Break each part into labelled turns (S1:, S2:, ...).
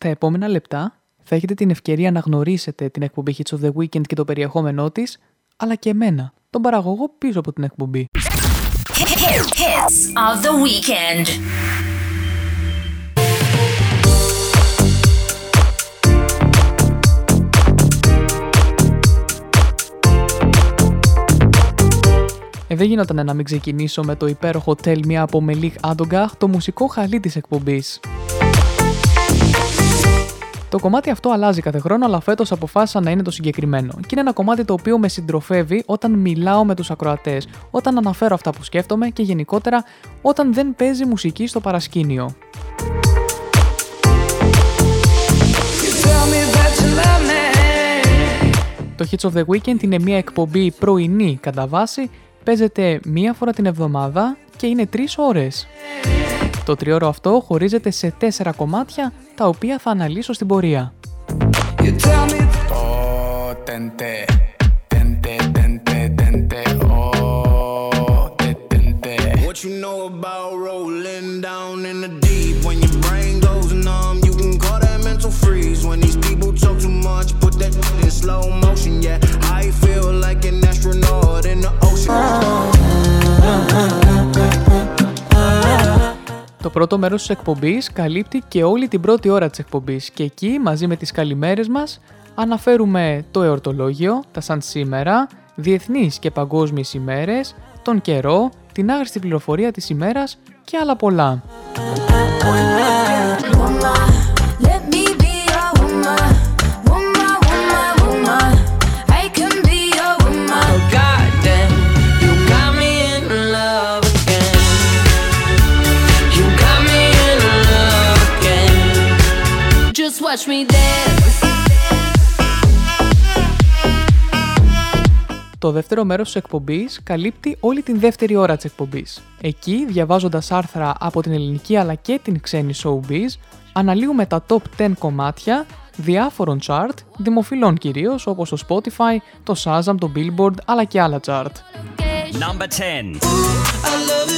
S1: Στα επόμενα λεπτά θα έχετε την ευκαιρία να γνωρίσετε την εκπομπή Hits of the Weekend και το περιεχόμενό της, αλλά και εμένα, τον παραγωγό πίσω από την εκπομπή.
S2: Hits of the Weekend.
S1: Ε, δεν γινόταν να μην ξεκινήσω με το υπέροχο Tell Me από Μελίχ Άντογκαχ, το μουσικό χαλί της εκπομπής. Το κομμάτι αυτό αλλάζει κάθε χρόνο, αλλά φέτος αποφάσισα να είναι το συγκεκριμένο. Και είναι ένα κομμάτι το οποίο με συντροφεύει όταν μιλάω με τους ακροατές, όταν αναφέρω αυτά που σκέφτομαι και γενικότερα όταν δεν παίζει μουσική στο παρασκήνιο. Το Hits of the Weekend είναι μια εκπομπή πρωινή κατά βάση, παίζεται μία φορά την εβδομάδα και είναι τρεις ώρες. Το τριώρο αυτό χωρίζεται σε τέσσερα κομμάτια, τα οποία θα αναλύσω στην πορεία. Το πρώτο μέρος της εκπομπής καλύπτει και όλη την πρώτη ώρα της εκπομπής και εκεί μαζί με τις καλημέρες μας αναφέρουμε το εορτολόγιο, τα σαν σήμερα, διεθνείς και παγκόσμιες ημέρες, τον καιρό, την άγριστη πληροφορία της ημέρας και άλλα πολλά. Το δεύτερο μέρος της εκπομπής καλύπτει όλη την δεύτερη ώρα της εκπομπής. Εκεί, διαβάζοντας άρθρα από την ελληνική αλλά και την ξένη showbiz, αναλύουμε τα top 10 κομμάτια διάφορων chart, δημοφιλών κυρίως όπως το Spotify, το Shazam, το Billboard αλλά και άλλα chart. Number 10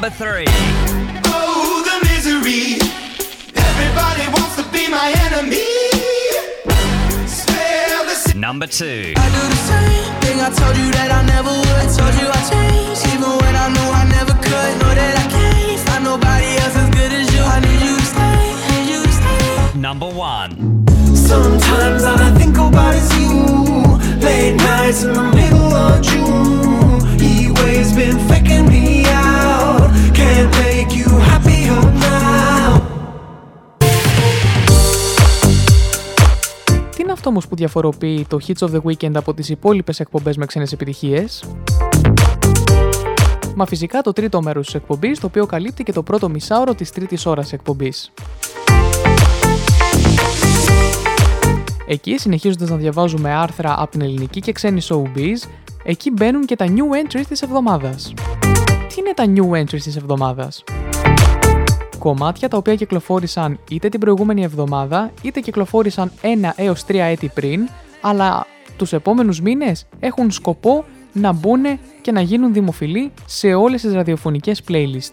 S1: Number 3. Oh, the misery. Everybody wants to be my enemy. Number 2. I do the same thing I told you that I never would. Told you I changed, even when I knew I never could. Know that I can't find nobody else as good as you. I need you to stay, need you to stay. Number 1. Sometimes all I think about is you. Late nights in the middle of June. He waves been faking me όμως που διαφοροποιεί το Hits of the Weekend από τις υπόλοιπες εκπομπές με ξένες επιτυχίες; Μα φυσικά το τρίτο μέρος της εκπομπής, το οποίο καλύπτει και το πρώτο μισάωρο της τρίτης ώρας εκπομπής. Εκεί, συνεχίζοντας να διαβάζουμε άρθρα από την ελληνική και ξένη showbiz, εκεί μπαίνουν και τα new entries της εβδομάδας. Τι είναι τα new entries της εβδομάδας; Κομμάτια τα οποία κυκλοφόρησαν είτε την προηγούμενη εβδομάδα, είτε κυκλοφόρησαν ένα έως τρία έτη πριν, αλλά τους επόμενους μήνες έχουν σκοπό να μπουν και να γίνουν δημοφιλή σε όλες τις ραδιοφωνικές playlist.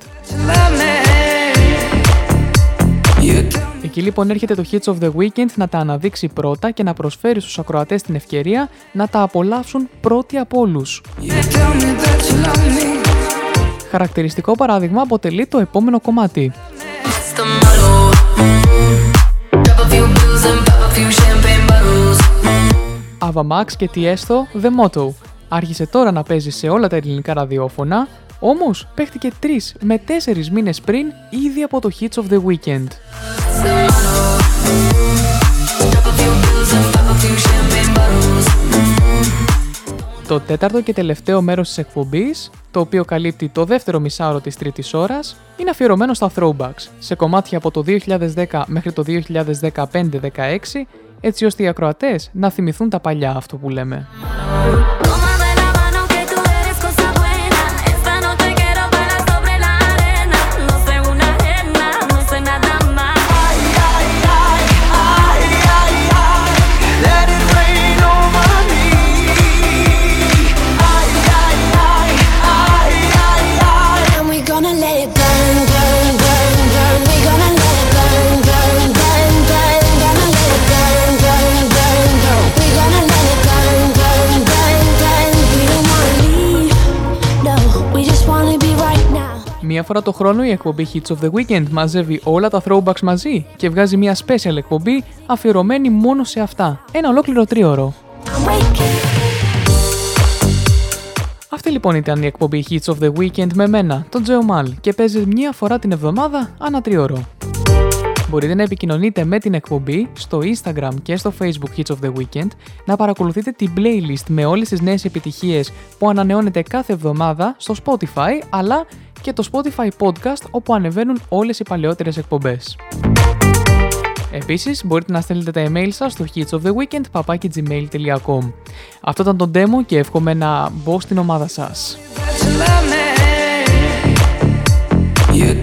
S1: Εκεί λοιπόν έρχεται το Hits of the Weekend να τα αναδείξει πρώτα και να προσφέρει στους ακροατές την ευκαιρία να τα απολαύσουν πρώτοι από όλους. Χαρακτηριστικό παράδειγμα αποτελεί το επόμενο κομμάτι. Ava Max και έστω The Motto. Άρχισε τώρα να παίζει σε όλα τα ελληνικά ραδιόφωνα, όμως παίχτηκε 3 με 4 μήνες πριν ήδη από το Hits of the Weekend. Το τέταρτο και τελευταίο μέρος της εκπομπής, το οποίο καλύπτει το δεύτερο μισάωρο της τρίτης ώρας, είναι αφιερωμένο στα throwbacks, σε κομμάτια από το 2010 μέχρι το 2015-16, έτσι ώστε οι ακροατές να θυμηθούν τα παλιά αυτό που λέμε. Μία φορά το χρόνο η εκπομπή Hits of the Weekend μαζεύει όλα τα throwbacks μαζί και βγάζει μια special εκπομπή αφιερωμένη μόνο σε αυτά. Ένα ολόκληρο τρίωρο. Αυτή λοιπόν ήταν η εκπομπή Hits of the Weekend με μένα, τον Τζέο Μαλ, και παίζεις μία φορά την εβδομάδα ανά τρίωρο. Μπορείτε να επικοινωνείτε με την εκπομπή στο Instagram και στο Facebook Hits of the Weekend, να παρακολουθείτε την playlist με όλες τις νέες επιτυχίες που ανανεώνεται κάθε εβδομάδα στο Spotify, αλλά και το Spotify Podcast όπου ανεβαίνουν όλες οι παλαιότερες εκπομπές. Επίσης, μπορείτε να στέλνετε τα email σας στο hitsoftheweekend.gmail.com Αυτό ήταν το demo και εύχομαι να μπω στην ομάδα σας. You